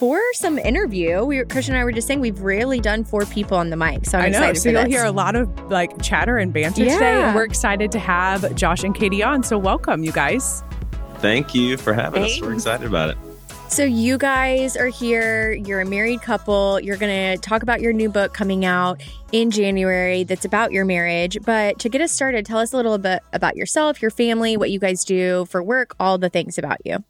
foursome interview. We, Christian and I were just saying we've rarely done four people on the mic, so I'm I know. excited So for you'll this. hear a lot of like chatter and banter today. Yeah. And we're excited to have Josh and Katie on. So welcome, you guys. Thank you for having us. We're excited about it. So you guys are here. You're a married couple. You're going to talk about your new book coming out in January that's about your marriage. But to get us started, tell us a little bit about yourself, your family, what you guys do for work, all the things about you.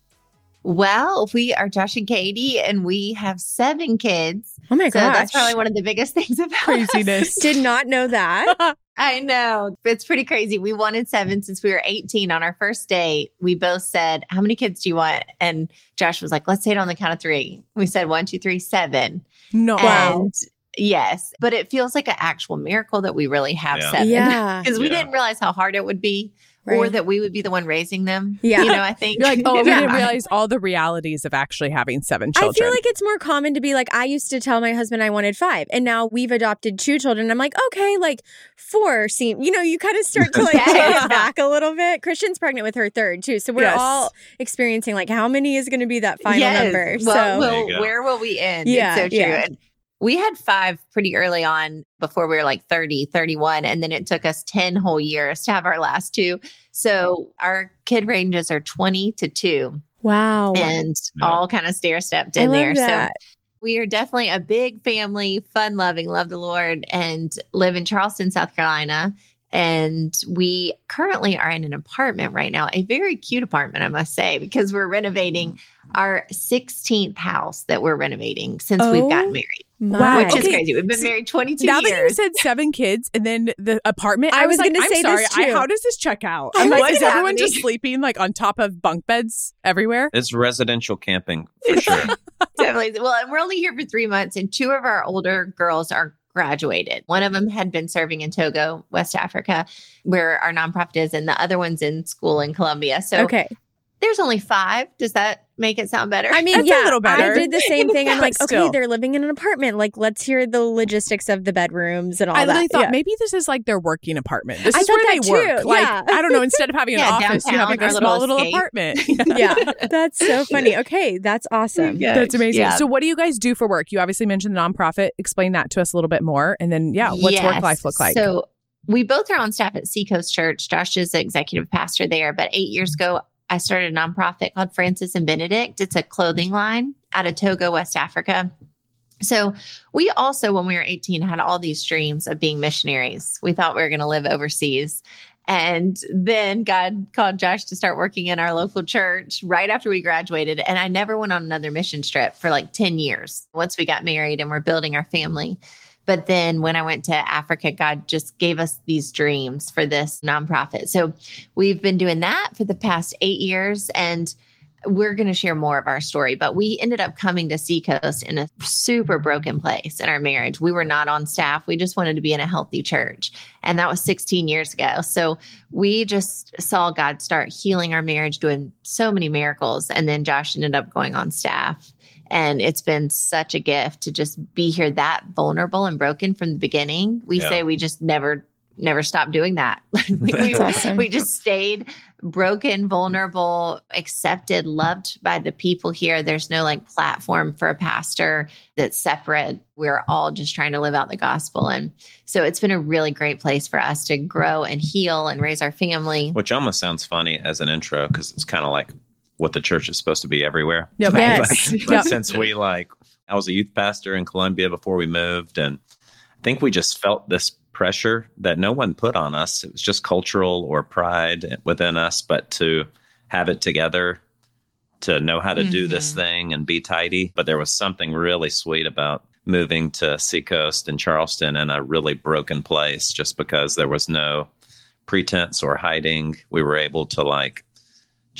Well, we are Josh and Katie, and we have seven kids. Oh my god. so gosh. that's probably one of the biggest things about us. Craziness. Did not know that. I know. It's pretty crazy. We wanted seven since we were 18 on our first date. We both said, How many kids do you want? And Josh was like, Let's say it on the count of three. We said one, two, three, seven. no. And yes, but it feels like an actual miracle that we really have Yeah. seven. Yeah. Because we Yeah. didn't realize how hard it would be or that we would be the one raising them. Yeah. You know, I think. You're like, oh, we didn't realize all the realities of actually having seven children. I feel like it's more common to be like, I used to tell my husband I wanted five, and now we've adopted two children. I'm like, okay, like four seem, you know, you kind of start to like take it back a little bit. Christian's pregnant with her third too, so we're Yes. all experiencing like how many is going to be that final Yes. number. Well, so well, where will we end? Yeah, It's so true. yeah. And we had five pretty early on before we were like 30, 31. And then it took us 10 whole years to have our last two. So our kid ranges are 20 to two wow, and Yeah. all kind of stair stepped I in love there. that. So we are definitely a big family, fun loving, love the Lord, and live in Charleston, South Carolina. And we currently are in an apartment right now, a very cute apartment, I must say, because we're renovating mm. our 16th house that we're renovating since Oh, we've gotten oh. married, My- which is Okay. crazy. We've been married 22 now that you years. said seven kids and then the apartment, I I, was was, like, gonna say sorry, this I- how does this check out? I'm I'm like, like, is what's everyone just sleeping like on top of bunk beds everywhere? It's residential camping for sure. Definitely. Well, and we're only here for three months, and two of our older girls are graduated. One of them had been serving in Togo, West Africa, where our nonprofit is, and the other one's in school in Columbia. So okay. There's only five. Does that make it sound better? I mean, That's a yeah, little better. I did the same thing. I'm But like, okay, still. they're living in an apartment. Like, let's hear the logistics of the bedrooms and all I that. I really thought Yeah. maybe this is like their working apartment. This I is where that they work. too, Like yeah. I don't know. Instead of having an Yeah, office, you have like a small little little apartment. yeah, that's so funny. Okay, that's awesome. Yeah. That's amazing. Yeah. So, what do you guys do for work? You obviously mentioned the nonprofit. Explain that to us a little bit more, and then, yeah, what's work life look like? So we both are on staff at Seacoast Church. Josh is the executive pastor there. But eight years mm-hmm. ago, I started a nonprofit called Francis and Benedict. It's a clothing line out of Togo, West Africa. So we also, when we were 18, had all these dreams of being missionaries. We thought we were going to live overseas. And then God called Josh to start working in our local church right after we graduated. And I never went on another mission trip for like 10 years once we got married and we're building our family. But then when I went to Africa, God just gave us these dreams for this nonprofit. So we've been doing that for the past eight years. And we're going to share more of our story, but we ended up coming to Seacoast in a super broken place in our marriage. We were not on staff. We just wanted to be in a healthy church. And that was 16 years ago. So we just saw God start healing our marriage, doing so many miracles. And then Josh ended up going on staff. And it's been such a gift to just be here that vulnerable and broken from the beginning. We Yeah. say we just never, never stopped doing that. we, we- awesome. we just stayed broken, vulnerable, accepted, loved by the people here. There's no like platform for a pastor that's separate. We're all just trying to live out the gospel. And so it's been a really great place for us to grow and heal and raise our family. Which almost sounds funny as an intro because it's kind of like what the church is supposed to be everywhere. Yep. Yes. But, but Yep. since we like, I was a youth pastor in Columbia before we moved, and I think we just felt this pressure that no one put on us. It was just cultural or pride within us, but to have it together, to know how to do this Mhm. thing and be tidy. But there was something really sweet about moving to Seacoast and Charleston in a really broken place just because there was no pretense or hiding. We were able to like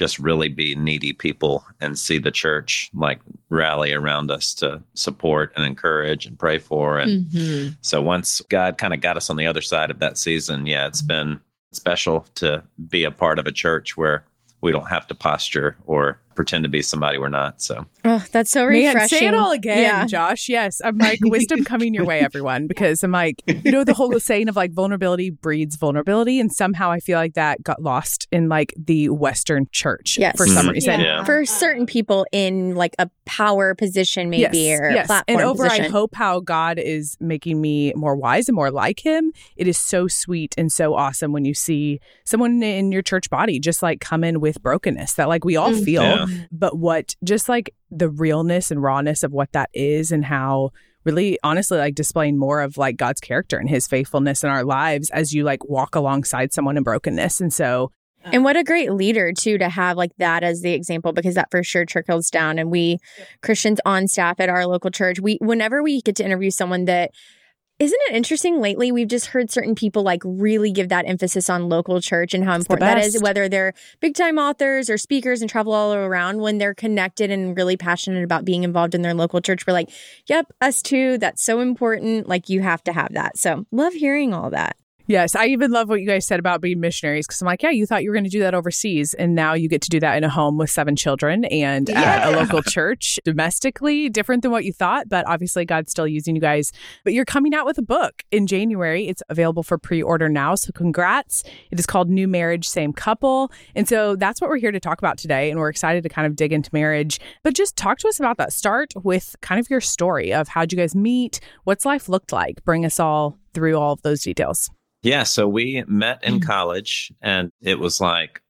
just really be needy people and see the church like rally around us to support and encourage and pray for. And Mhm. so once God kind of got us on the other side of that season, yeah, it's been special to be a part of a church where we don't have to posture or pretend to be somebody we're not. So Oh, that's so Man, refreshing. say it all again, Yeah. Josh. Yes. I'm like, wisdom coming your way, everyone, because I'm like, you know, the whole saying of like vulnerability breeds vulnerability. And somehow I feel like that got lost in like the Western church Yes. for some Mhm. reason. Yeah. For certain people in like a power position, maybe, or a platform And over, position. I hope how God is making me more wise and more like Him. It is so sweet and so awesome when you see someone in your church body just like come in with brokenness that like we all Mm. feel, Yeah. But what just like the realness and rawness of what that is and how really honestly like displaying more of like God's character and his faithfulness in our lives as you like walk alongside someone in brokenness. And so And what a great leader too to have like that as the example because that for sure trickles down. And we Christians on staff at our local church, we whenever we get to interview someone that isn't it interesting lately we've just heard certain people like really give that emphasis on local church and how It's important that is whether they're big time authors or speakers and travel all around when they're connected and really passionate about being involved in their local church. We're like yep us too. That's so important. Like you have to have that. So love hearing all that Yes, I even love what you guys said about being missionaries because I'm like, yeah, you thought you were going to do that overseas, and now you get to do that in a home with seven children and at a local church domestically, different than what you thought, but obviously God's still using you guys. But you're coming out with a book in January. It's available for pre-order now, so congrats. It is called New Marriage, Same Couple, and so that's what we're here to talk about today, and we're excited to kind of dig into marriage. But just talk to us about that. Start with kind of your story of how'd you guys meet, what's life looked like. Bring us all through all of those details. Yeah, so we met in mm. college, and it was like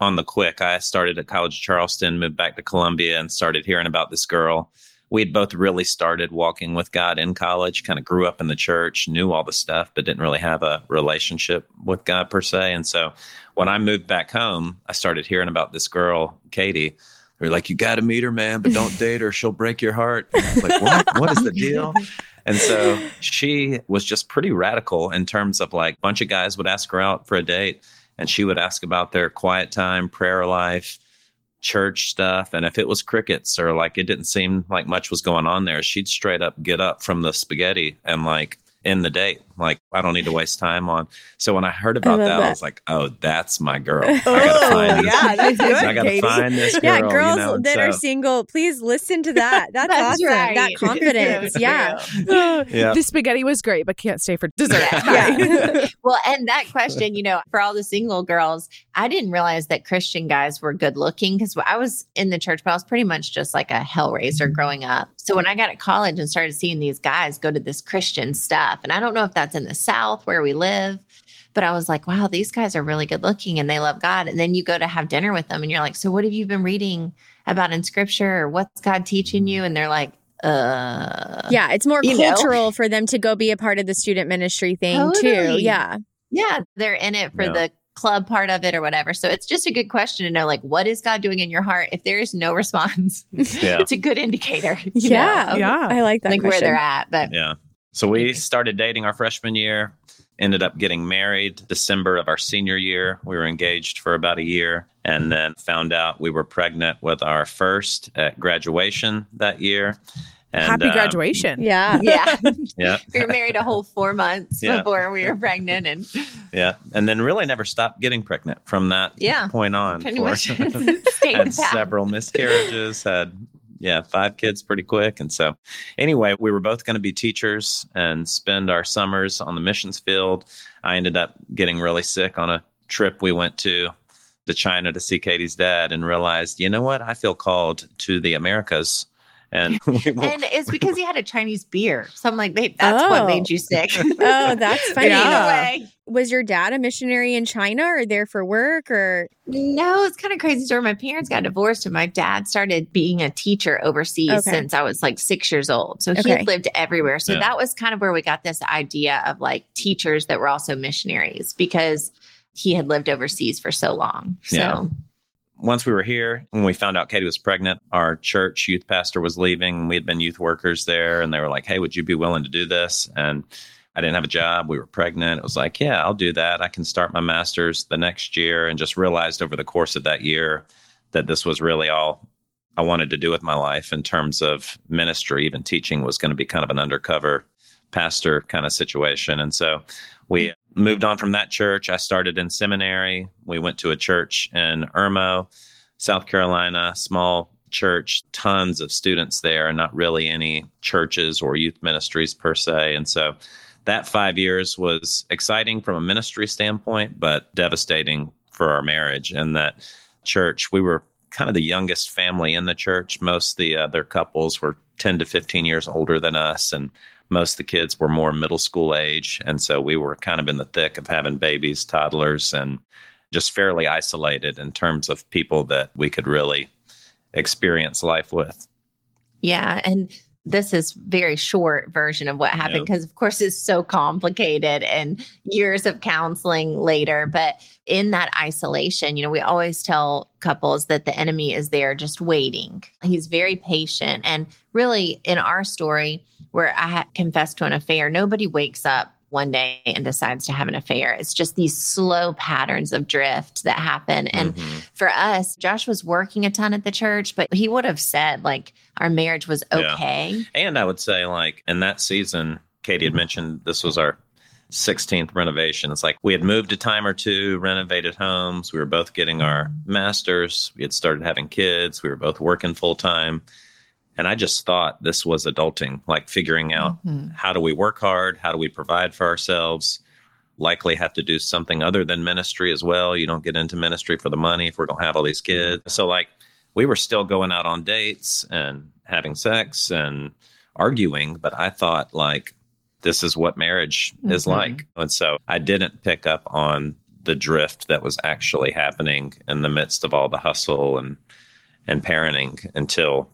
on the quick. I started at College of Charleston, moved back to Columbia, and started hearing about this girl. We'd both really started walking with God in college, kind of grew up in the church, knew all the stuff, but didn't really have a relationship with God per se. And so when I moved back home, I started hearing about this girl, Katie. They're like, you got to meet her, man, but don't date her. She'll break your heart. And I was like, what? What is the deal? And so she was just pretty radical in terms of like a bunch of guys would ask her out for a date and she would ask about their quiet time, prayer life, church stuff. And if it was crickets or like it didn't seem like much was going on there, she'd straight up get up from the spaghetti and like end the date. Like, I don't need to waste time on. So when I heard about love that, I was like, oh, that's my girl. I gotta oh, find this. yeah, good, I gotta Katie. find this girl. yeah, you girls know? that are single, please listen to that. That's, That's awesome. right. That confidence. So yeah. true. Yeah. The spaghetti was great, but can't stay for dessert. Yeah. Bye. Well, and that question, you know, for all the single girls, I didn't realize that Christian guys were good looking because I was in the church, but I was pretty much just like a hellraiser mm-hmm. growing up. So when I got to college and started seeing these guys go to this Christian stuff, and I don't know if that's in the South where we live, but I was like, wow, these guys are really good looking and they love God. And then you go to have dinner with them and you're like, so what have you been reading about in scripture or what's God teaching you? And they're like, uh, Yeah, it's more You know? cultural for them to go be a part of the student ministry thing too. Yeah. Yeah, they're in it for Yeah. the club part of it or whatever. So it's just a good question to know like what is God doing in your heart? If there is no response, Yeah. it's a good indicator. Yeah. know, Yeah. I like that. Like where they're at. But Yeah. So we started dating our freshman year, ended up getting married December of our senior year. We were engaged for about a year and then found out we were pregnant with our first at graduation that year. And, Happy uh, graduation. Yeah. yeah, yeah. we were married a whole four months Yeah. before we were pregnant and Yeah. And then really never stopped getting pregnant from that Yeah. point on. pretty for- much had several miscarriages, had yeah, five kids pretty quick. And so anyway, we were both going to be teachers and spend our summers on the missions field. I ended up getting really sick on a trip we went to to China to see Katie's dad and realized, you know what? I feel called to the Americas. And And it's because he had a Chinese beer. So I'm like, babe, that's Oh. what made you sick. Oh, that's funny. Yeah. Either. Was your dad a missionary in China or there for work or No, it's kind of crazy story. My parents got divorced, and my dad started being a teacher overseas Okay. since I was like six years old. So he Okay. had lived everywhere. So Yeah. that was kind of where we got this idea of like teachers that were also missionaries because he had lived overseas for so long. So Yeah. Once we were here, when we found out Katie was pregnant, our church youth pastor was leaving. We had been youth workers there, and they were like, "Hey, would you be willing to do this?" And I didn't have a job. We were pregnant. It was like, "Yeah, I'll do that. I can start my master's the next year." And just realized over the course of that year that this was really all I wanted to do with my life in terms of ministry. Even teaching was going to be kind of an undercover pastor kind of situation. And so we moved on from that church. I started in seminary. We went to a church in Irmo, South Carolina, small church, tons of students there, and not really any churches or youth ministries per se. And so that five years was exciting from a ministry standpoint, but devastating for our marriage. And that church, we were kind of the youngest family in the church. Most the other couples were 10 to 15 years older than us. And most of the kids were more middle school age. And so we were kind of in the thick of having babies, toddlers, and just fairly isolated in terms of people that we could really experience life with. Yeah. And this is very short version of what happened because yep. of course it's so complicated and years of counseling later. But in that isolation you know we always tell couples that the enemy is there just waiting. He's very patient. And really in our story where i confessed to an affair nobody wakes up one day and decides to have an affair. It's just these slow patterns of drift that happen. And mm-hmm. for us, Josh was working a ton at the church, but he would have said like our marriage was okay. Yeah. And I would say like in that season, Katie had mentioned this was our 16th renovation. It's like we had moved a time or two, renovated homes. We were both getting our masters. We had started having kids. We were both working full time. And I just thought this was adulting, like figuring out mm-hmm. how do we work hard? How do we provide for ourselves? Likely have to do something other than ministry as well. You don't get into ministry for the money if we're going to have all these kids. So, like, we were still going out on dates and having sex and arguing, but I thought, like, this is what marriage mm-hmm. is like. And so I didn't pick up on the drift that was actually happening in the midst of all the hustle and and parenting until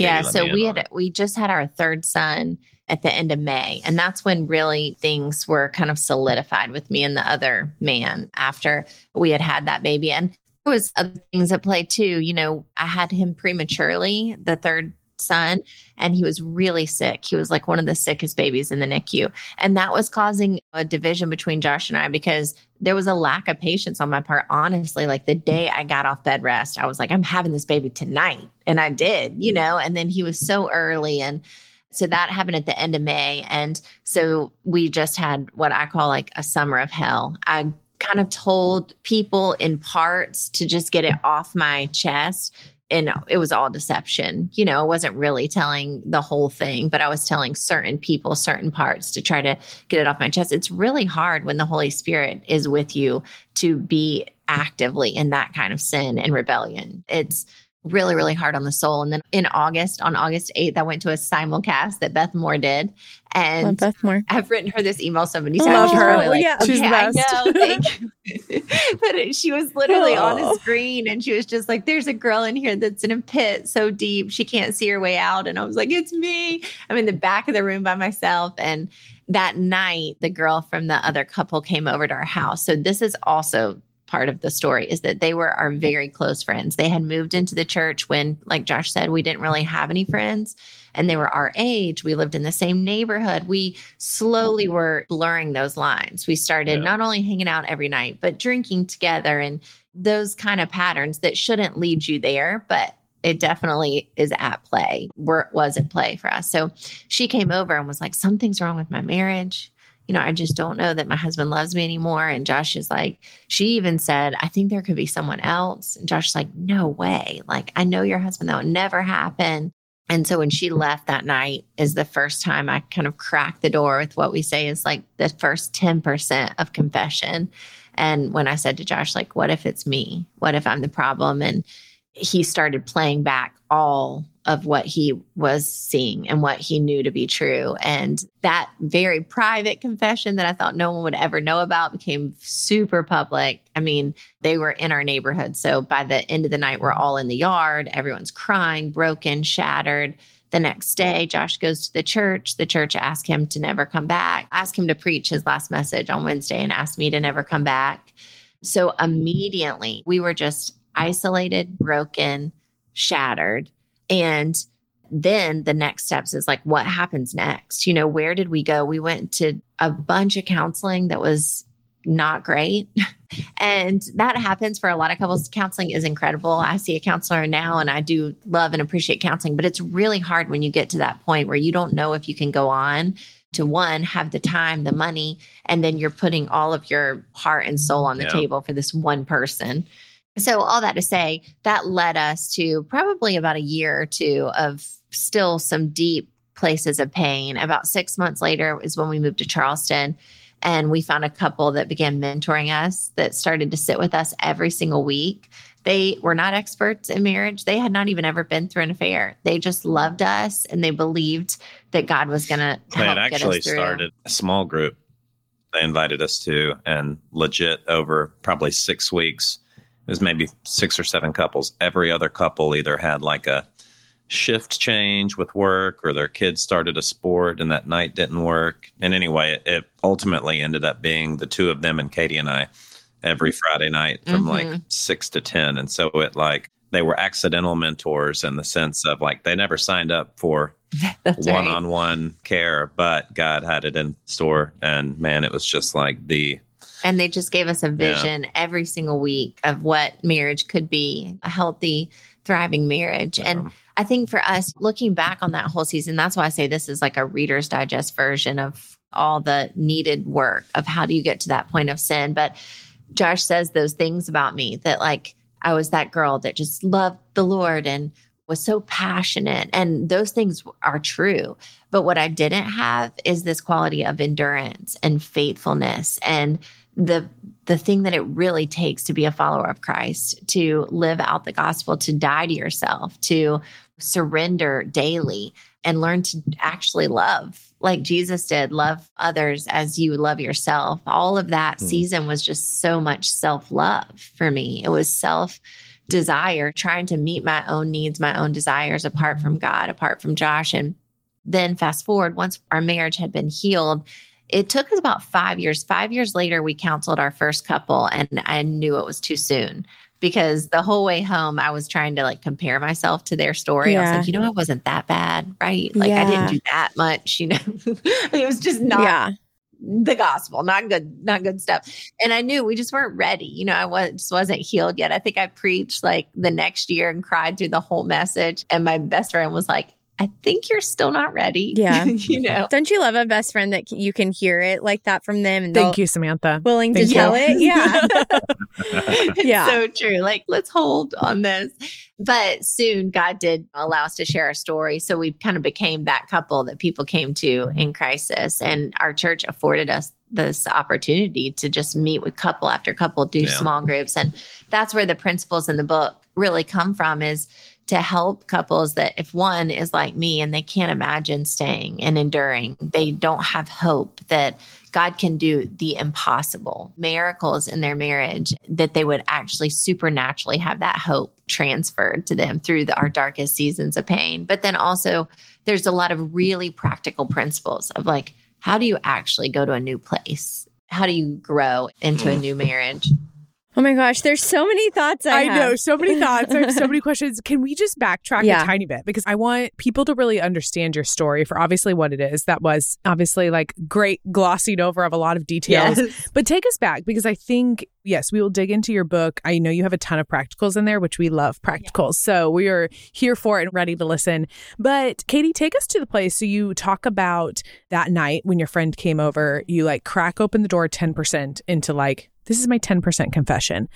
yeah. So we had, we just had our third son at the end of May. And that's when really things were kind of solidified with me and the other man after we had had that baby. And there was other things at play too. You know, I had him prematurely, the third son, and he was really sick. He was like one of the sickest babies in the NICU. And that was causing a division between Josh and I because there was a lack of patience on my part. Honestly, like the day I got off bed rest, I was like, I'm having this baby tonight. And I did, you know, and then he was so early. And so that happened at the end of May. And so we just had what I call like a summer of hell. I kind of told people in parts to just get it off my chest and it was all deception. You know, I wasn't really telling the whole thing, but I was telling certain people certain parts to try to get it off my chest. It's really hard when the Holy Spirit is with you to be actively in that kind of sin and rebellion. It's really, really hard on the soul. And then in August, on August 8th, I went to a simulcast that Beth Moore did. And Beth Moore. I've written her this email so many times. Love her. Really like, yeah, she's the best. I know, but she was literally oh. on a screen and she was just like, there's a girl in here that's in a pit so deep she can't see her way out. And I was like, it's me. I'm in the back of the room by myself. And that night, the girl from the other couple came over to our house. So this is also part of the story is that they were our very close friends. They had moved into the church when, like Josh said, we didn't really have any friends and they were our age. We lived in the same neighborhood. We slowly were blurring those lines. We started yeah. not only hanging out every night, but drinking together and those kind of patterns that shouldn't lead you there, but it definitely is at play, were, was at play for us. So she came over and was like, Something's wrong with my marriage you know, I just don't know that my husband loves me anymore. And Josh is like, she even said, I think there could be someone else. And Josh is like, no way. Like, I know your husband, that would never happen. And so when she left that night is the first time I kind of cracked the door with what we say is like the first 10% of confession. And when I said to Josh, like, what if it's me? What if I'm the problem? And he started playing back all of what he was seeing and what he knew to be true. And that very private confession that I thought no one would ever know about became super public. I mean, they were in our neighborhood. So by the end of the night, we're all in the yard. Everyone's crying, broken, shattered. The next day, Josh goes to the church. The church asked him to never come back, asked him to preach his last message on Wednesday, and asked me to never come back. So immediately, we were just isolated, broken, shattered. And then the next steps is like, what happens next? You know, where did we go? We went to a bunch of counseling that was not great. and that happens for a lot of couples. Counseling is incredible. I see a counselor now and I do love and appreciate counseling, but it's really hard when you get to that point where you don't know if you can go on to one, have the time, the money, and then you're putting all of your heart and soul on the Yeah. table for this one person. So, all that to say, that led us to probably about a year or two of still some deep places of pain. About six months later is when we moved to Charleston. And we found a couple that began mentoring us that started to sit with us every single week. They were not experts in marriage. They had not even ever been through an affair. They just loved us and they believed that God was going to They help had get actually started a small group they invited us to, and legit over probably six weeks, it was maybe six or seven couples. Every other couple either had like a shift change with work or their kids started a sport and that night didn't work. And anyway, it, it ultimately ended up being the two of them and Katie and I every Friday night from like Mhm. six to 10. And so it like, they were accidental mentors in the sense of like they never signed up for one on one care, but God had it in store. And man, it was just like the And they just gave us a vision every single week of what marriage could be a healthy, thriving marriage. And um, I think for us, looking back on that whole season, that's why I say this is like a Reader's Digest version of all the needed work of how do you get to that point of sin. But Josh says those things about me that, like, I was that girl that just loved the Lord and was so passionate. And those things are true. But what I didn't have is this quality of endurance and faithfulness and the the thing that it really takes to be a follower of Christ, to live out the gospel, to die to yourself, to surrender daily and learn to actually love like Jesus did, love others as you love yourself. All of that Hmm. season was just so much self love for me. It was self desire, trying to meet my own needs, my own desires apart from God, apart from Josh. And then fast forward, once our marriage had been healed, it took us about five years. Five years later, we counseled our first couple, and I knew it was too soon because the whole way home, I was trying to like compare myself to their story. I was like, you know, it wasn't that bad, right? Like, I didn't do that much, you know, it was just not yeah. the gospel, not good, not good stuff. And I knew we just weren't ready. You know, I was just wasn't healed yet. I think I preached like the next year and cried through the whole message. And my best friend was like, I think you're still not ready. Yeah. you know. Don't you love a best friend that you can hear it like that from them and Thank you, Samantha. willing to you. tell it? Yeah. it's Yeah. so true. Like, let's hold on this. But soon God did allow us to share our story. So we kind of became that couple that people came to in crisis. And our church afforded us this opportunity to just meet with couple after couple, do Yeah. small groups. And that's where the principles in the book really come from is to help couples that if one is like me and they can't imagine staying and enduring, they don't have hope that God can do the impossible miracles in their marriage, that they would actually supernaturally have that hope transferred to them through the, our darkest seasons of pain. But then also, there's a lot of really practical principles of like, how do you actually go to a new place? How do you grow into a hmm. new marriage? Oh my gosh, there's so many thoughts I, I know so many thoughts. I have so many questions. Can we just backtrack Yeah. a tiny bit? Because I want people to really understand your story for obviously what it is. That was obviously like great glossing over of a lot of details. But take us back because I think, yes, we will dig into your book. I know you have a ton of practicals in there, which we love practicals. So we are here for it and ready to listen. But Katie, take us to the place. So you talk about that night when your friend came over, you like crack open the door 10% into like, this is my 10% confession.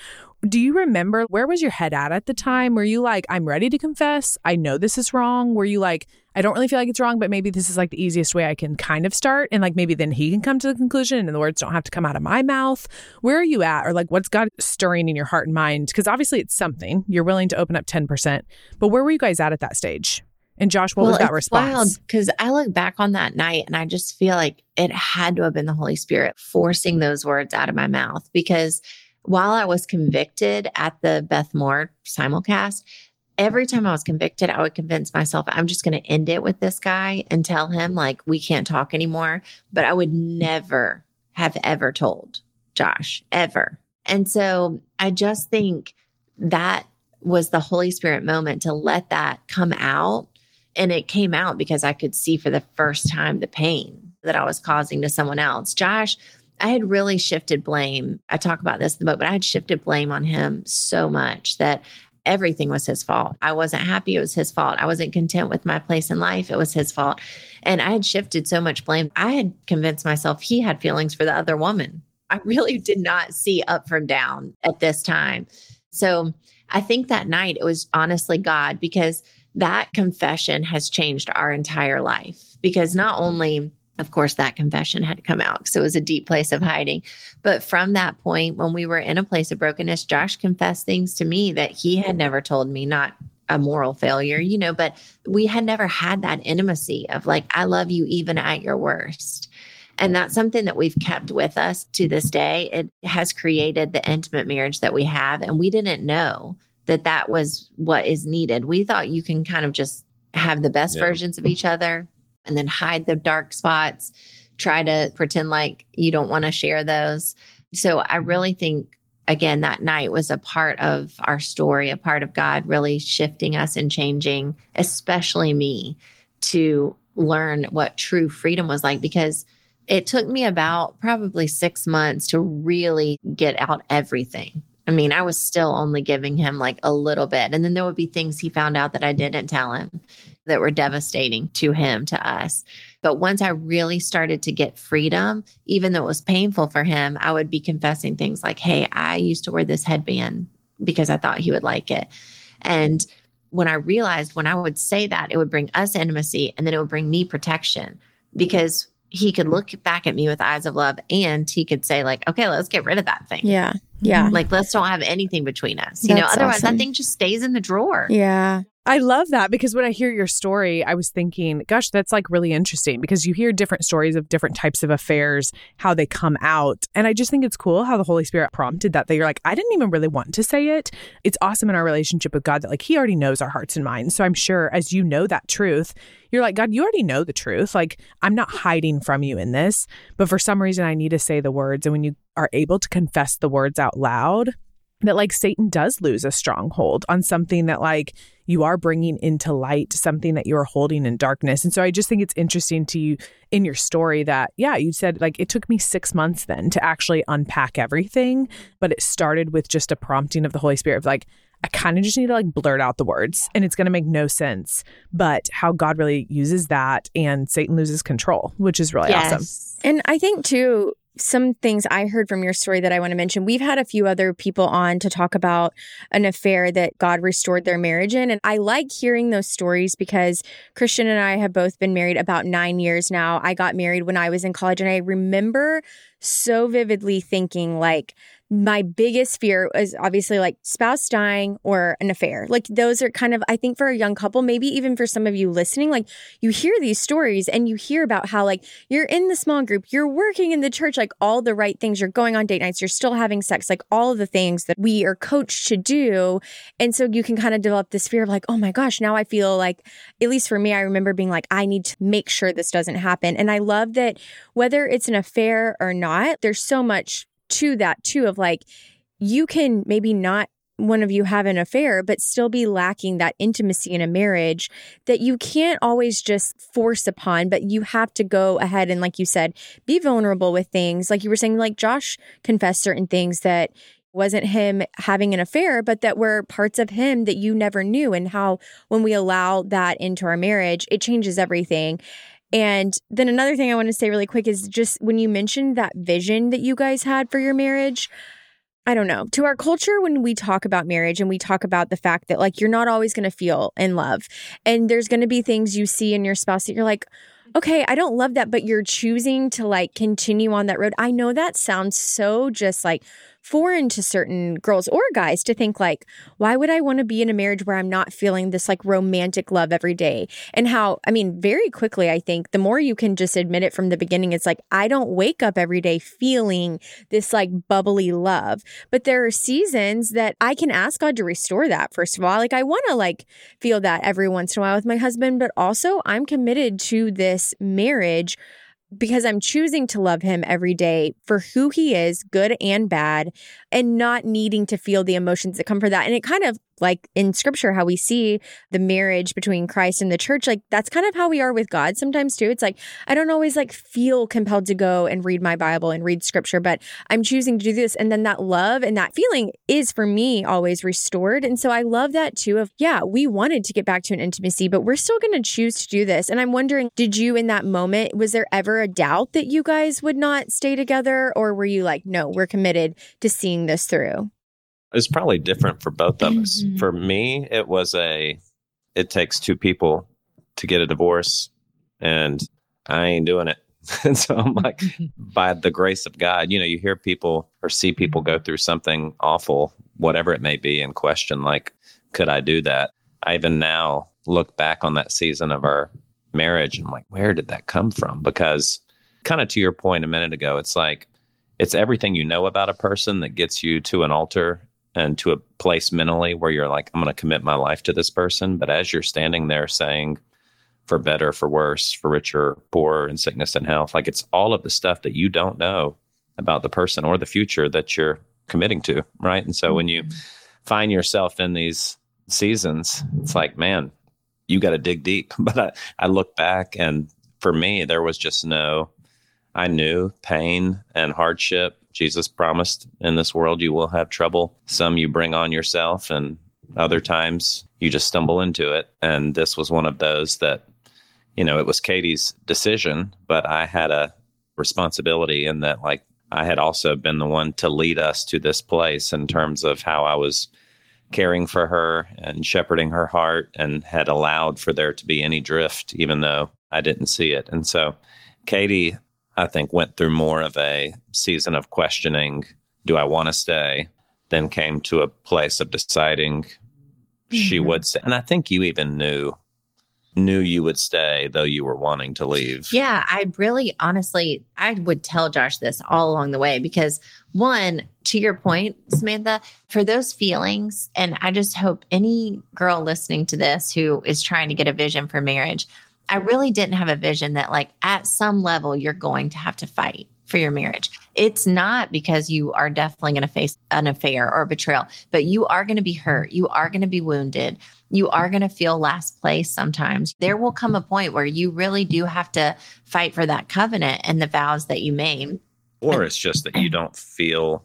Do you remember where was your head at at the time? Were you like, I'm ready to confess? I know this is wrong. Were you like, I don't really feel like it's wrong, but maybe this is like the easiest way I can kind of start? And like maybe then he can come to the conclusion and the words don't have to come out of my mouth. Where are you at? Or like what's God stirring in your heart and mind? Because obviously it's something. You're willing to open up 10%. But where were you guys at at that stage? And Josh, what was that response? Because I look back on that night and I just feel like it had to have been the Holy Spirit forcing those words out of my mouth. Because while I was convicted at the Beth Moore simulcast, every time I was convicted, I would convince myself I'm just going to end it with this guy and tell him, like, we can't talk anymore. But I would never have ever told Josh, ever. And so I just think that was the Holy Spirit moment to let that come out. And it came out because I could see for the first time the pain that I was causing to someone else. Josh, I had really shifted blame. I talk about this in the book, but I had shifted blame on him so much that everything was his fault. I wasn't happy. It was his fault. I wasn't content with my place in life. It was his fault. And I had shifted so much blame. I had convinced myself he had feelings for the other woman. I really did not see up from down at this time. So I think that night it was honestly God because that confession has changed our entire life. Because not only of course, that confession had come out because it was a deep place of hiding. But from that point, when we were in a place of brokenness, Josh confessed things to me that he had never told me, not a moral failure, you know, but we had never had that intimacy of like, I love you even at your worst. And that's something that we've kept with us to this day. It has created the intimate marriage that we have. And we didn't know that that was what is needed. We thought you can kind of just have the best yeah. versions of each other and then hide the dark spots, try to pretend like you don't want to share those. So I really think again that night was a part of our story, a part of God really shifting us and changing, especially me to learn what true freedom was like because it took me about probably 6 months to really get out everything. I mean, I was still only giving him like a little bit. And then there would be things he found out that I didn't tell him that were devastating to him, to us. But once I really started to get freedom, even though it was painful for him, I would be confessing things like, Hey, I used to wear this headband because I thought he would like it. And when I realized when I would say that, it would bring us intimacy and then it would bring me protection because he could look back at me with eyes of love and he could say, like, okay, let's get rid of that thing. Yeah. Yeah. Like, let's don't have anything between us. You That's know, otherwise awesome. that thing just stays in the drawer. Yeah. I love that because when I hear your story, I was thinking, gosh, that's like really interesting because you hear different stories of different types of affairs, how they come out. And I just think it's cool how the Holy Spirit prompted that, that you're like, I didn't even really want to say it. It's awesome in our relationship with God that like He already knows our hearts and minds. So I'm sure as you know that truth, you're like, God, you already know the truth. Like, I'm not hiding from you in this, but for some reason, I need to say the words. And when you are able to confess the words out loud, that like Satan does lose a stronghold on something that like you are bringing into light, something that you're holding in darkness. And so I just think it's interesting to you in your story that, yeah, you said like it took me six months then to actually unpack everything, but it started with just a prompting of the Holy Spirit of like, I kind of just need to like blurt out the words and it's going to make no sense. But how God really uses that and Satan loses control, which is really yes. awesome. And I think too, some things I heard from your story that I want to mention. We've had a few other people on to talk about an affair that God restored their marriage in. And I like hearing those stories because Christian and I have both been married about nine years now. I got married when I was in college, and I remember so vividly thinking, like, my biggest fear is obviously like spouse dying or an affair. Like those are kind of, I think for a young couple, maybe even for some of you listening, like you hear these stories and you hear about how like you're in the small group, you're working in the church, like all the right things, you're going on date nights, you're still having sex, like all the things that we are coached to do. And so you can kind of develop this fear of like, oh my gosh, now I feel like, at least for me, I remember being like, I need to make sure this doesn't happen. And I love that whether it's an affair or not, there's so much to that too of like you can maybe not one of you have an affair, but still be lacking that intimacy in a marriage that you can't always just force upon, but you have to go ahead and, like you said, be vulnerable with things. Like you were saying, like Josh confessed certain things that wasn't him having an affair, but that were parts of him that you never knew. And how when we allow that into our marriage, it changes everything. And then another thing I want to say really quick is just when you mentioned that vision that you guys had for your marriage, I don't know. To our culture, when we talk about marriage and we talk about the fact that like you're not always going to feel in love, and there's going to be things you see in your spouse that you're like, okay, I don't love that, but you're choosing to like continue on that road. I know that sounds so just like foreign to certain girls or guys to think like, why would I want to be in a marriage where I'm not feeling this like romantic love every day? And how, I mean, very quickly, I think the more you can just admit it from the beginning, it's like, I don't wake up every day feeling this like bubbly love. But there are seasons that I can ask God to restore that, first of all. Like, I want to like feel that every once in a while with my husband, but also I'm committed to this marriage because I'm choosing to love him every day for who he is, good and bad, and not needing to feel the emotions that come from that. And it kind of like in scripture, how we see the marriage between Christ and the church, like that's kind of how we are with God sometimes too. It's like, I don't always like feel compelled to go and read my Bible and read scripture, but I'm choosing to do this. And then that love and that feeling is for me always restored. And so I love that too of, yeah, we wanted to get back to an intimacy, but we're still going to choose to do this. And I'm wondering, did you in that moment, was there ever a doubt that you guys would not stay together? Or were you like, no, we're committed to seeing this through? It's probably different for both of us. Mhm. For me, it was a, it takes two people to get a divorce, and I ain't doing it. and so I'm like, by the grace of God, you know, you hear people or see people go through something awful, whatever it may be, and question, like, could I do that? I even now look back on that season of our marriage and I'm like, where did that come from? Because, kind of to your point a minute ago, it's like, it's everything you know about a person that gets you to an altar and to a place mentally where you're like, I'm going to commit my life to this person. But as you're standing there saying, for better, for worse, for richer, poorer, in sickness and health, like it's all of the stuff that you don't know about the person or the future that you're committing to. Right. And so when you mm-hmm. find yourself in these seasons, it's like, man, you got to dig deep. But I, I look back and for me, there was just no, I knew pain and hardship. Jesus promised in this world you will have trouble. Some you bring on yourself, and other times you just stumble into it. And this was one of those that, you know, it was Katie's decision, but I had a responsibility in that, like, I had also been the one to lead us to this place in terms of how I was caring for her and shepherding her heart and had allowed for there to be any drift, even though I didn't see it. And so Katie, I think, went through more of a season of questioning do I want to stay? Then came to a place of deciding she Mhm. would stay. And I think you even knew knew you would stay though you were wanting to leave. Yeah, I really honestly, I would tell Josh this all along the way because, one, to your point, Samantha, for those feelings, and I just hope any girl listening to this who is trying to get a vision for marriage, I really didn't have a vision that, like, at some level, you're going to have to fight for your marriage. It's not because you are definitely going to face an affair or betrayal, but you are going to be hurt. You are going to be wounded. You are going to feel last place sometimes. There will come a point where you really do have to fight for that covenant and the vows that you made. Or it's just that you don't feel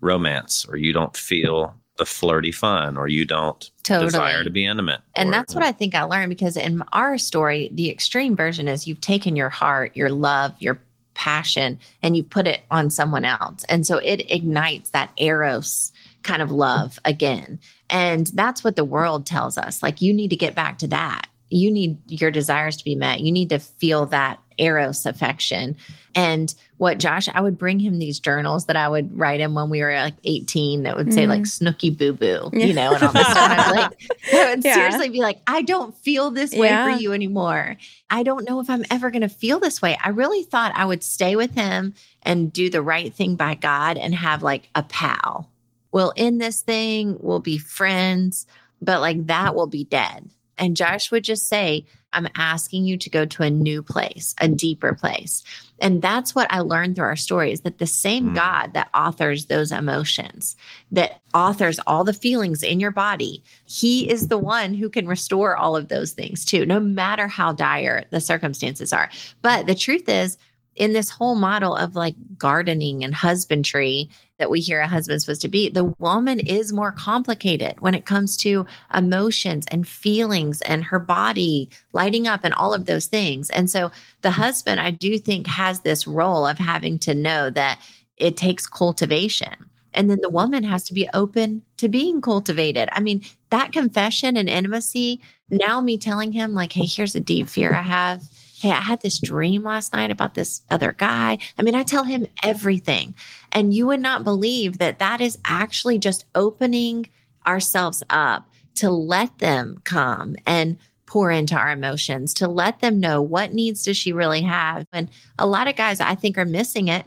romance or you don't feel the flirty fun or you don't Totally. desire to be intimate. And or- that's what I think I learned because in our story, the extreme version is you've taken your heart, your love, your passion, and you put it on someone else. And so it ignites that eros kind of love again. And that's what the world tells us. Like, you need to get back to that. You need your desires to be met. You need to feel that eros affection. And what Josh, I would bring him these journals that I would write him when we were like 18 that would say Mhm. like Snooky Boo Boo, Yeah. you know, and all this stuff. I'd like, I would Yeah. seriously be like, I don't feel this way Yeah. for you anymore. I don't know if I'm ever going to feel this way. I really thought I would stay with him and do the right thing by God and have like a pal. We'll end this thing, we'll be friends, but like that will be dead. And Josh would just say, I'm asking you to go to a new place, a deeper place. And that's what I learned through our story is that the same Mm. God that authors those emotions, that authors all the feelings in your body, he is the one who can restore all of those things too, no matter how dire the circumstances are. But the truth is, in this whole model of like gardening and husbandry that we hear a husband's supposed to be, the woman is more complicated when it comes to emotions and feelings and her body lighting up and all of those things. And so the husband, I do think, has this role of having to know that it takes cultivation. And then the woman has to be open to being cultivated. I mean, that confession and intimacy, now me telling him, like, hey, here's a deep fear I have. Hey, I had this dream last night about this other guy. I mean, I tell him everything. And you would not believe that that is actually just opening ourselves up to let them come and pour into our emotions, to let them know what needs does she really have. And a lot of guys, I think, are missing it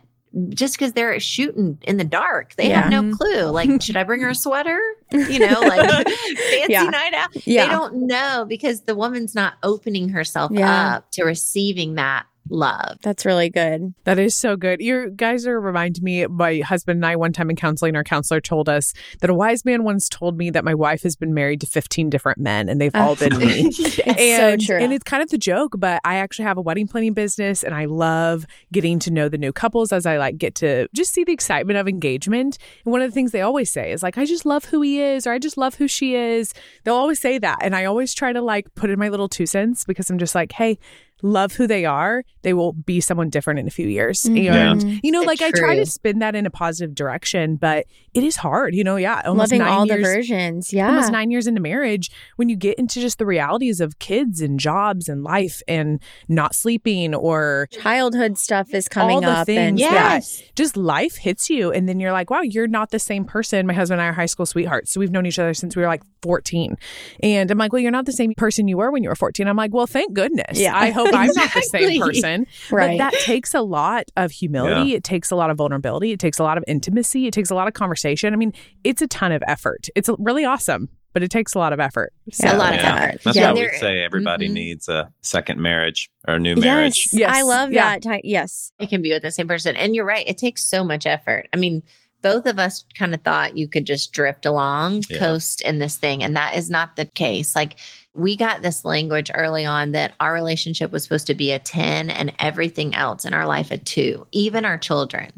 just because they're shooting in the dark. They have no clue. Like, should I bring her a sweater? You know, like fancy Yeah. night out. Yeah. They don't know because the woman's not opening herself Yeah. up to receiving that love. That's really good. That is so good. You guys are reminding me. My husband and I, one time in counseling, our counselor told us that a wise man once told me that my wife has been married to 15 different men and they've all been me. It's and, so true. and it's kind of the joke, but I actually have a wedding planning business and I love getting to know the new couples as I like get to just see the excitement of engagement. And one of the things they always say is like, I just love who he is or I just love who she is. They'll always say that. And I always try to like put in my little two cents because I'm just like, hey, love who they are, they will be someone different in a few years. And, mm-hmm. you know, It's like I try to spin that in a positive direction, but it is hard. You know, yeah. Almost Loving nine all the years- versions. Yeah. almost nine years into marriage, when you get into just the realities of kids and jobs and life and not sleeping or Childhood stuff is coming all the up. and things yeah. Just life hits you. And then you're like, wow, you're not the same person. My husband and I are high school sweethearts. So we've known each other since we were like 14. And I'm like, well, you're not the same person you were when you were 14. I'm like, well, thank goodness. Yeah. I hope I'm not the same person. Right. But that takes a lot of humility. It takes a lot of vulnerability. It takes a lot of intimacy. It takes a lot of conversation. I mean, it's a ton of effort. It's really awesome, but it takes a lot of effort. So, A lot of Yeah. effort. That's Yeah. why we say everybody Mhm. needs a second marriage or a new marriage. Yes, Yes. I love Yeah. that. Ty- yes. it can be with the same person. And you're right, it takes so much effort. I mean, both of us kind of thought you could just drift along, Yeah. coast in this thing. And that is not the case. Like, we got this language early on that our relationship was supposed to be a 10 and everything else in our life a two, even our children.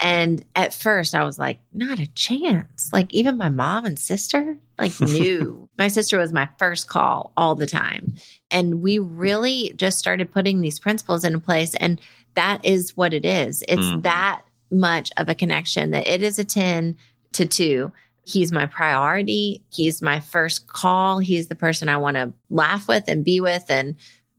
And at first, I was like, not a chance. Like, even my mom and sister, like, knew. my sister was my first call all the time. And we really just started putting these principles into place. And that is what it is. It's Mhm. that much of a connection that it is a 10 to 2. He's my priority. He's my first call. He's the person I want to laugh with and be with and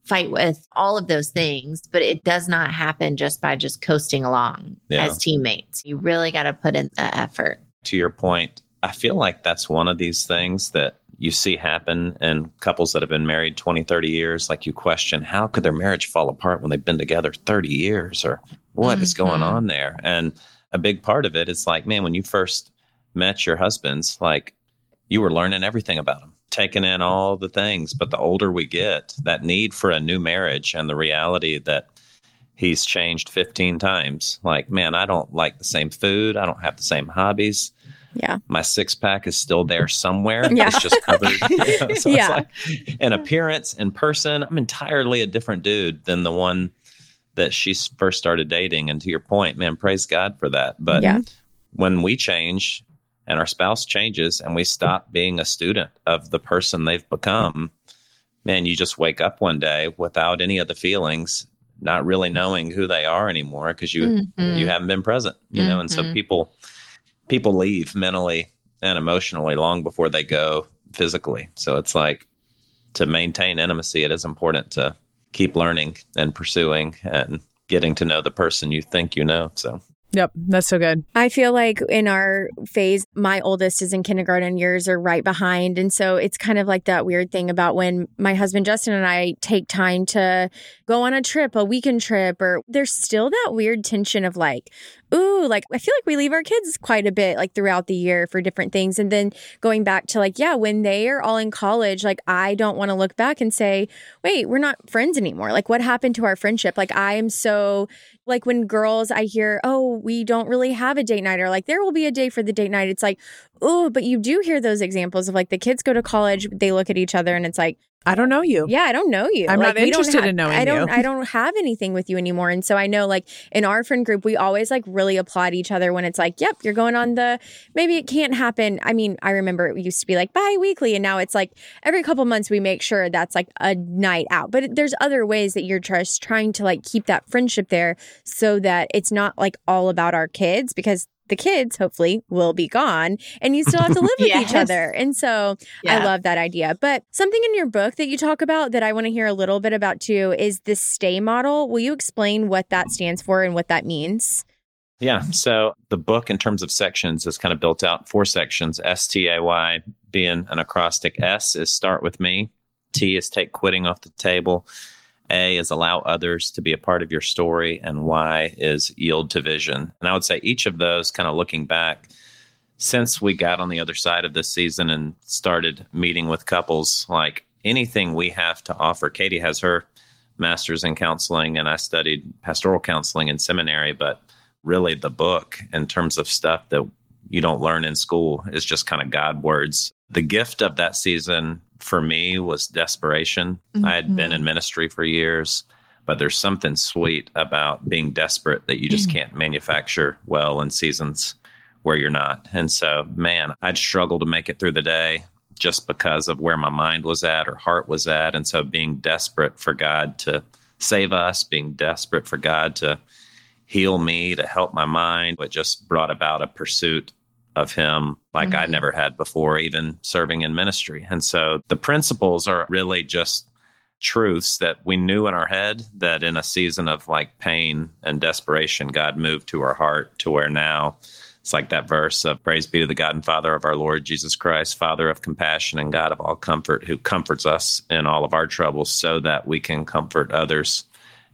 fight with, all of those things. But it does not happen just by just coasting along Yeah. as teammates. You really got to put in the effort. To your point, I feel like that's one of these things that you see happen in couples that have been married 20, 30 years. Like you question, how could their marriage fall apart when they've been together 30 years or what is going Mhm. on there? And a big part of it is like, man, when you first met your husbands, like you were learning everything about them, taking in all the things. But the older we get, that need for a new marriage and the reality that he's changed 15 times. Like, man, I don't like the same food. I don't have the same hobbies. Yeah. My six pack is still there somewhere. Yeah. It's just covered. so Yeah. it's like in appearance, in person, I'm entirely a different dude than the one that she first started dating. And to your point, man, praise God for that. But Yeah. when we change and our spouse changes and we stop being a student of the person they've become, man, you just wake up one day without any of the feelings, not really knowing who they are anymore because you Mhm. you haven't been present, you know. And so Mhm. people people leave mentally and emotionally long before they go physically. So it's like to maintain intimacy, it is important to keep learning and pursuing and getting to know the person you think you know. So Yep, that's so good. I feel like in our phase, my oldest is in kindergarten, yours are right behind. And so it's kind of like that weird thing about when my husband Justin and I take time to go on a trip, a weekend trip, or there's still that weird tension of like, ooh, like I feel like we leave our kids quite a bit like throughout the year for different things. And then going back to like, yeah, when they are all in college, like I don't want to look back and say, wait, we're not friends anymore. Like what happened to our friendship? Like I am so like when girls I hear, oh, we don't really have a date night, or like there will be a day for the date night. It's like, oh, but you do hear those examples of like the kids go to college, they look at each other, and it's like, I don't know you. yeah, I don't know you. I'm Like, not interested have- in knowing I don't. you. I don't have anything with you anymore. And so I know, like in our friend group, we always like really applaud each other when it's like, yep, you're going on the. Maybe it can't happen. I mean, I remember it used to be like bi-weekly, and now it's like every couple months we make sure that's like a night out. But there's other ways that you're just trying to like keep that friendship there, so that it's not like all about our kids because. The kids hopefully will be gone and you still have to live with each other. And so I love that idea. But something in your book that you talk about that I want to hear a little bit about too is the stay model. Will you explain what that stands for and what that means? Yeah. So the book, in terms of sections, is kind of built out four sections. S T A Y being an acrostic. S is start with me. T is take quitting off the table. A is allow others to be a part of your story. And Y is yield to vision. And I would say each of those, kind of looking back, since we got on the other side of this season and started meeting with couples, like anything we have to offer, Katie has her master's in counseling and I studied pastoral counseling in seminary, but really the book in terms of stuff that you don't learn in school is just kind of God words. The gift of that season for me was desperation. Mm-hmm. I had been in mm-hmm. ministry for years, but there's something sweet about being desperate that you just mm. can't manufacture well in seasons where you're not. And so, man, I'd struggle to make it through the day just because of where my mind was at or heart was at. And so, being desperate for God to save us, being desperate for God to heal me, to help my mind, it just brought about a pursuit of Him like mm-hmm. I never had before, even serving in ministry. And so, the principles are really just truths that we knew in our head that in a season of like pain and desperation, God moved to our heart to where now it's like that verse of praise be to the God and Father of our Lord Jesus Christ, Father of compassion and God of all comfort, who comforts us in all of our troubles so that we can comfort others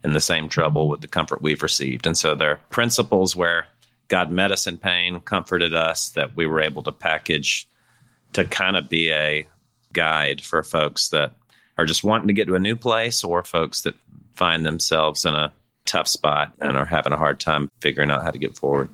in the same trouble with the comfort we've received. And so there are principles where God met us in pain, comforted us, that we were able to package to kind of be a guide for folks that are just wanting to get to a new place or folks that find themselves in a tough spot and are having a hard time figuring out how to get forward.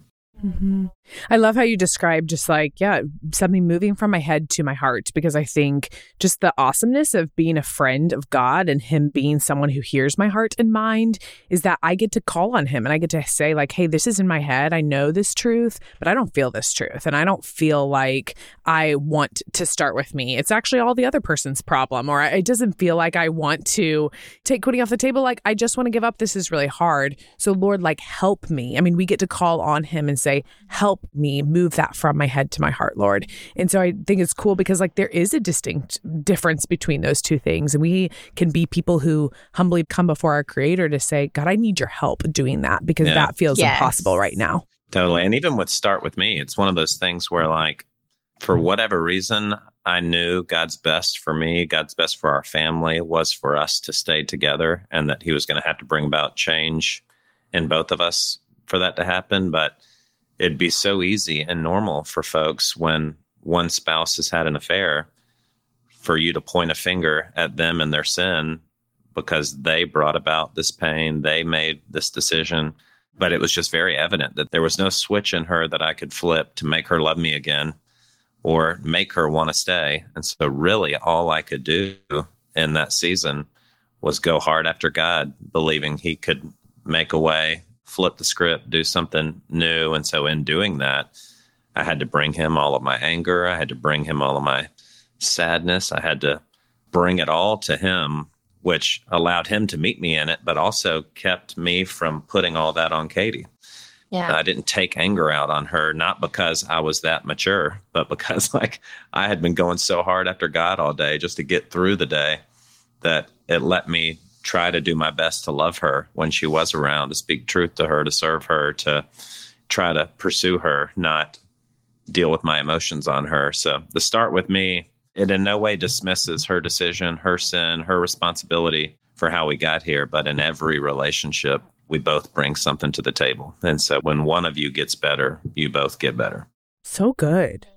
Mm-hmm. I love how you describe just like, yeah, something moving from my head to my heart because I think just the awesomeness of being a friend of God and Him being someone who hears my heart and mind is that I get to call on Him and I get to say, like, hey, this is in my head. I know this truth, but I don't feel this truth. And I don't feel like I want to start with me. It's actually all the other person's problem, or it doesn't feel like I want to take quitting off the table. Like, I just want to give up. This is really hard. So, Lord, like, help me. I mean, we get to call on Him and say, help me move that from my head to my heart, Lord. And so I think it's cool because like there is a distinct difference between those two things. And we can be people who humbly come before our creator to say, God, I need your help doing that because yeah. that feels yes. impossible right now. Totally. And even with Start With Me, it's one of those things where like for whatever reason, I knew God's best for me, God's best for our family was for us to stay together and that He was going to have to bring about change in both of us for that to happen. But it'd be so easy and normal for folks when one spouse has had an affair for you to point a finger at them and their sin because they brought about this pain, they made this decision. But it was just very evident that there was no switch in her that I could flip to make her love me again or make her want to stay. And so, really, all I could do in that season was go hard after God, believing He could make a way flip the script, do something new. And so in doing that, I had to bring him all of my anger. I had to bring him all of my sadness. I had to bring it all to him, which allowed him to meet me in it, but also kept me from putting all that on Katie. Yeah. I didn't take anger out on her, not because I was that mature, but because like I had been going so hard after God all day just to get through the day that it let me try to do my best to love her when she was around, to speak truth to her, to serve her, to try to pursue her, not deal with my emotions on her. So the start with me, it in no way dismisses her decision, her sin, her responsibility for how we got here. But in every relationship, we both bring something to the table. And so when one of you gets better, you both get better. So good.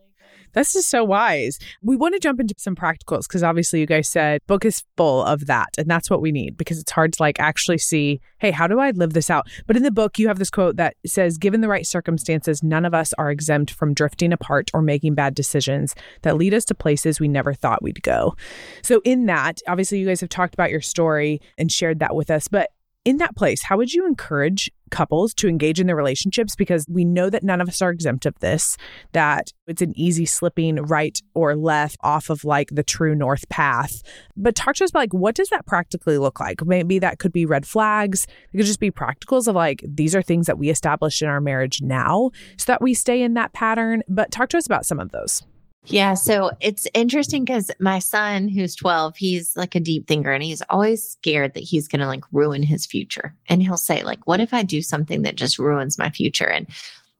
That's just so wise. We want to jump into some practicals because obviously you guys said book is full of that. And that's what we need because it's hard to like actually see, hey, how do I live this out? But in the book, you have this quote that says, given the right circumstances, none of us are exempt from drifting apart or making bad decisions that lead us to places we never thought we'd go. So, in that, obviously, you guys have talked about your story and shared that with us. But in that place, how would you encourage couples to engage in their relationships? Because we know that none of us are exempt of this, that it's an easy slipping right or left off of like the true north path. But talk to us about like, what does that practically look like? Maybe that could be red flags. It could just be practicals of like, these are things that we established in our marriage now so that we stay in that pattern. But talk to us about some of those. Yeah. So it's interesting because my son, who's 12, he's like a deep thinker and he's always scared that he's going to like ruin his future. And he'll say, like, what if I do something that just ruins my future? And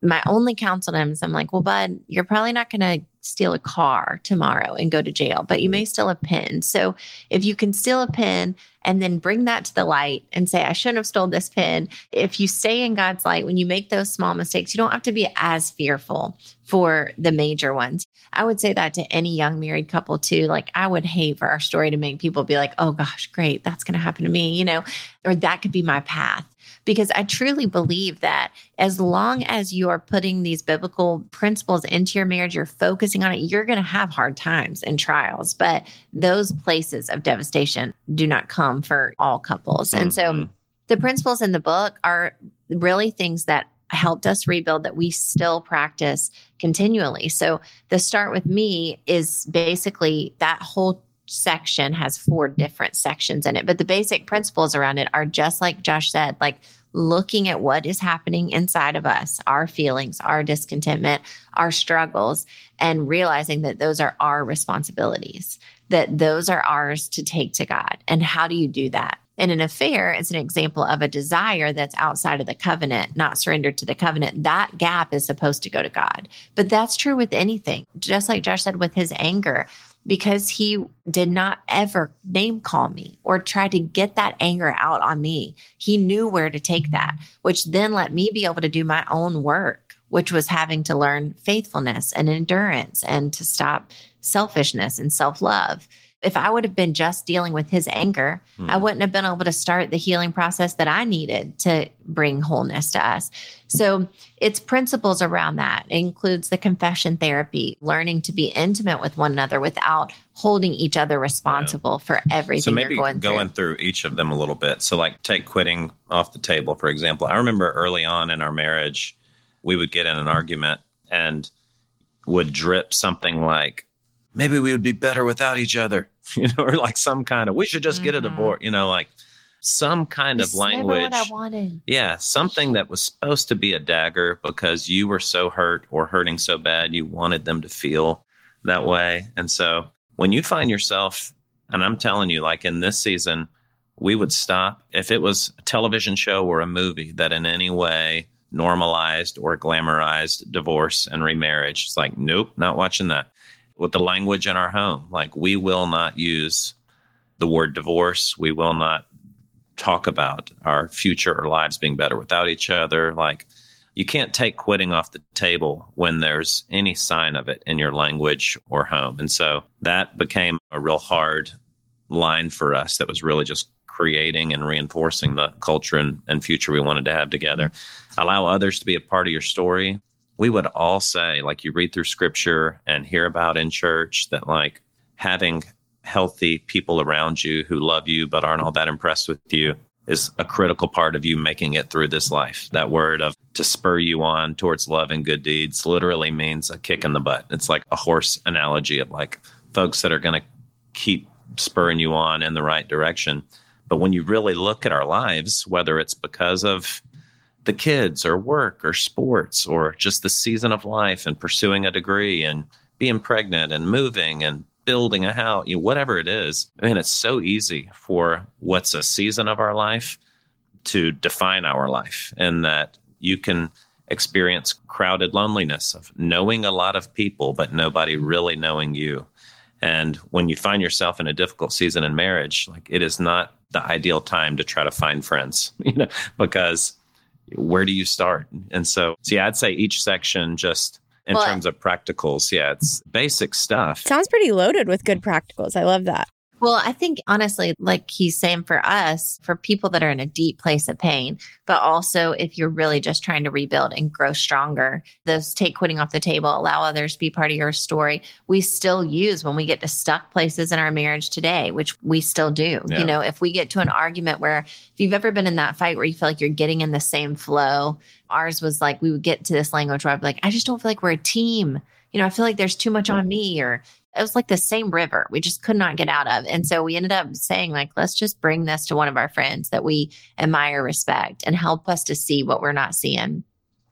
my only counsel to him is I'm like, well, bud, you're probably not going to steal a car tomorrow and go to jail, but you mm-hmm. may steal a pen. So if you can steal a pen and then bring that to the light and say, I shouldn't have stole this pen. If you stay in God's light, when you make those small mistakes, you don't have to be as fearful for the major ones. I would say that to any young married couple too. Like, I would hate for our story to make people be like, oh gosh, great, that's going to happen to me, you know, or that could be my path because I truly believe that as long as you are putting these biblical principles into your marriage, you're focusing on it, you're going to have hard times and trials. But those places of devastation do not come for all couples. Mm-hmm. And so mm-hmm. the principles in the book are really things that helped us rebuild that we still practice continually. So the start with me is basically that whole section has four different sections in it, but the basic principles around it are just like Josh said, like looking at what is happening inside of us, our feelings, our discontentment, our struggles, and realizing that those are our responsibilities, that those are ours to take to God. And how do you do that? In an affair, it's an example of a desire that's outside of the covenant, not surrendered to the covenant. That gap is supposed to go to God. But that's true with anything. Just like Josh said with his anger, because he did not ever name call me or try to get that anger out on me. He knew where to take that, which then let me be able to do my own work, which was having to learn faithfulness and endurance and to stop selfishness and self love if I would have been just dealing with his anger, mm. I wouldn't have been able to start the healing process that I needed to bring wholeness to us. So it's principles around that. It includes the confession therapy, learning to be intimate with one another without holding each other responsible yeah. for everything. So maybe going, going through. through each of them a little bit. So like take quitting off the table, for example. I remember early on in our marriage, we would get in an argument and would drip something like, maybe we would be better without each other, you know, or like some kind of, we should just mm-hmm. get a mm-hmm. divorce, you know, like some kind of language. I wanted. Yeah, something that was supposed to be a dagger because you were so hurt or hurting so bad, you wanted them to feel that way. And so when you find yourself, and I'm telling you, like in this season, we would stop if it was a television show or a movie that in any way normalized or glamorized divorce and remarriage. It's like, nope, not watching that with the language in our home. Like we will not use the word divorce. We will not talk about our future or lives being better without each other. Like you can't take quitting off the table when there's any sign of it in your language or home. And so that became a real hard line for us that was really just creating and reinforcing the culture and, and future we wanted to have together. Allow others to be a part of your story we would all say, like you read through scripture and hear about in church, that like having healthy people around you who love you but aren't all that impressed with you is a critical part of you making it through this life. That word of to spur you on towards love and good deeds literally means a kick in the butt. It's like a horse analogy of like folks that are going to keep spurring you on in the right direction. But when you really look at our lives, whether it's because of the kids or work or sports or just the season of life and pursuing a degree and being pregnant and moving and building a house, you know, whatever it is. I mean, it's so easy for what's a season of our life to define our life and that you can experience crowded loneliness of knowing a lot of people, but nobody really knowing you. And when you find yourself in a difficult season in marriage, like it is not the ideal time to try to find friends, you know, because where do you start? And so, so yeah, I'd say each section just in well, terms of practicals, yeah, it's basic stuff. Sounds pretty loaded with good practicals. I love that. Well, I think honestly, like he's saying for us, for people that are in a deep place of pain, but also if you're really just trying to rebuild and grow stronger, those take quitting off the table, allow others to be part of your story. We still use when we get to stuck places in our marriage today, which we still do. Yeah. You know, if we get to an argument where if you've ever been in that fight where you feel like you're getting in the same flow, ours was like we would get to this language where I'd be like, I just don't feel like we're a team you know, I feel like there's too much on me or it was like the same river we just could not get out of. And so we ended up saying, like, let's just bring this to one of our friends that we admire, respect, and help us to see what we're not seeing,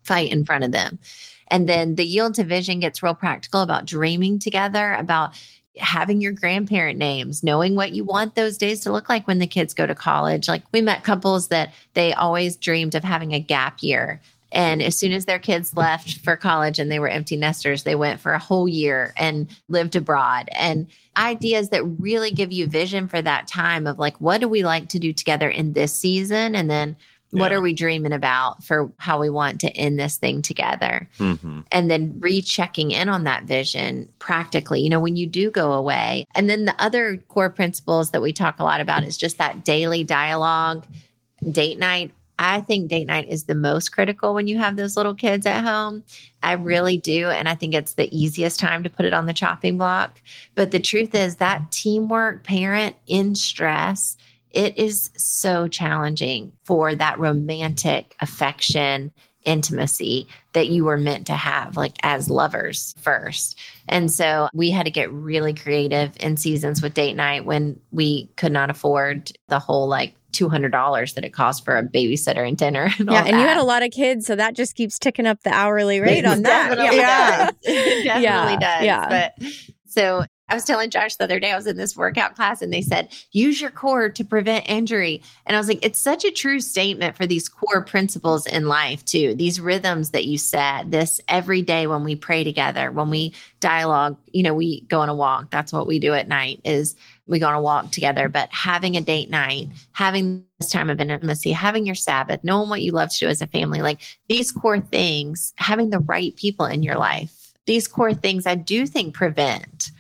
fight in front of them. And then the yield to vision gets real practical about dreaming together, about having your grandparent names, knowing what you want those days to look like when the kids go to college. Like we met couples that they always dreamed of having a gap year And as soon as their kids left for college and they were empty nesters, they went for a whole year and lived abroad. And ideas that really give you vision for that time of like, what do we like to do together in this season? And then what Yeah. are we dreaming about for how we want to end this thing together? hmm and then rechecking in on that vision practically, you know, when you do go away. And then the other core principles that we talk a lot about is just that daily dialogue, date night. I think date night is the most critical when you have those little kids at home. I really do. And I think it's the easiest time to put it on the chopping block. But the truth is that teamwork parent in stress, it is so challenging for that romantic affection intimacy that you were meant to have, like as lovers first. And so we had to get really creative in seasons with date night when we could not afford the whole like $200 that it cost for a babysitter and dinner. And Yeah, and you had a lot of kids, so that just keeps ticking up the hourly rate on that. Yeah. does. It definitely Yeah, does. yeah. But so I was telling Josh the other day, I was in this workout class and they said, use your core to prevent injury. And I was like, it's such a true statement for these core principles in life, too. These rhythms that you set, this every day when we pray together, when we dialogue, you know, we go on a walk. That's what we do at night is we go on a walk together. But having a date night, having this time of intimacy, having your Sabbath, knowing what you love to do as a family, like these core things, having the right people in your life, these core things I do think prevent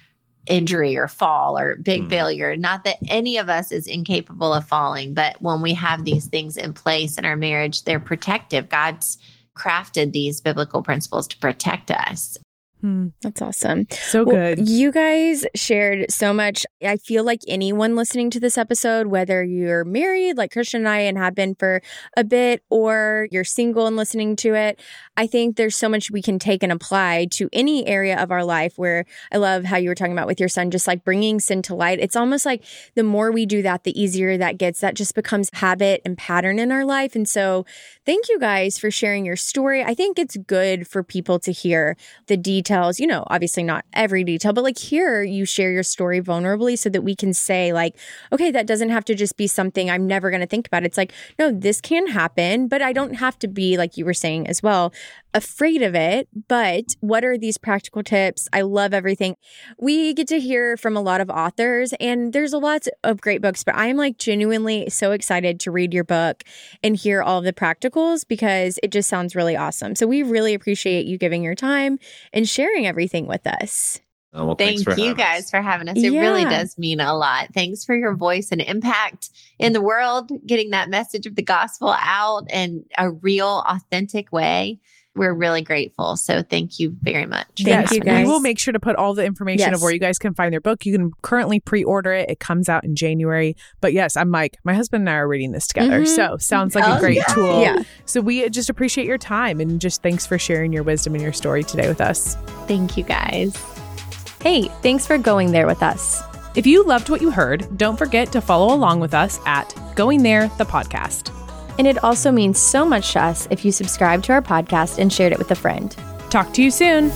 injury or fall or big Mm. failure. Not that any of us is incapable of falling, but when we have these things in place in our marriage, they're protective. God's crafted these biblical principles to protect us. Hmm, That's awesome. so Well, good. You guys shared so much. I feel like anyone listening to this episode, whether you're married like Christian and I and have been for a bit, or you're single and listening to it, I think there's so much we can take and apply to any area of our life where I love how you were talking about with your son, just like bringing sin to light. It's almost like the more we do that, the easier that gets. That just becomes habit and pattern in our life. And so thank you guys for sharing your story. I think it's good for people to hear the details, you know, obviously not every detail, but like here you share your story vulnerably so that we can say, like, okay, that doesn't have to just be something I'm never going to think about. It's like, no, this can happen, but I don't have to be, like you were saying as well, afraid of it. But what are these practical tips? I love everything. We get to hear from a lot of authors, and there's a lot of great books, but I'm like genuinely so excited to read your book and hear all of the practicals because it just sounds really awesome. So we really appreciate you giving your time and sharing everything with us. Oh, well, Thank you having guys us. for having us. It really does mean a lot. Thanks for your voice and impact in the world, getting that message of the gospel out in a real, authentic way. We're really grateful. So thank you very much. for Thank you, guys. We will make sure to put all the information Yes. of where you guys can find their book. You can currently pre-order it. It comes out in January. But yes, I'm Mike. My husband and I are reading this together. Mhm. So sounds like Oh, a great yeah. tool. Yeah. So we just appreciate your time and just thanks for sharing your wisdom and your story today with us. Thank you guys. Hey, thanks for going there with us. If you loved what you heard, don't forget to follow along with us at Going There, the podcast. And it also means so much to us if you subscribe to our podcast and shared it with a friend. Talk to you soon.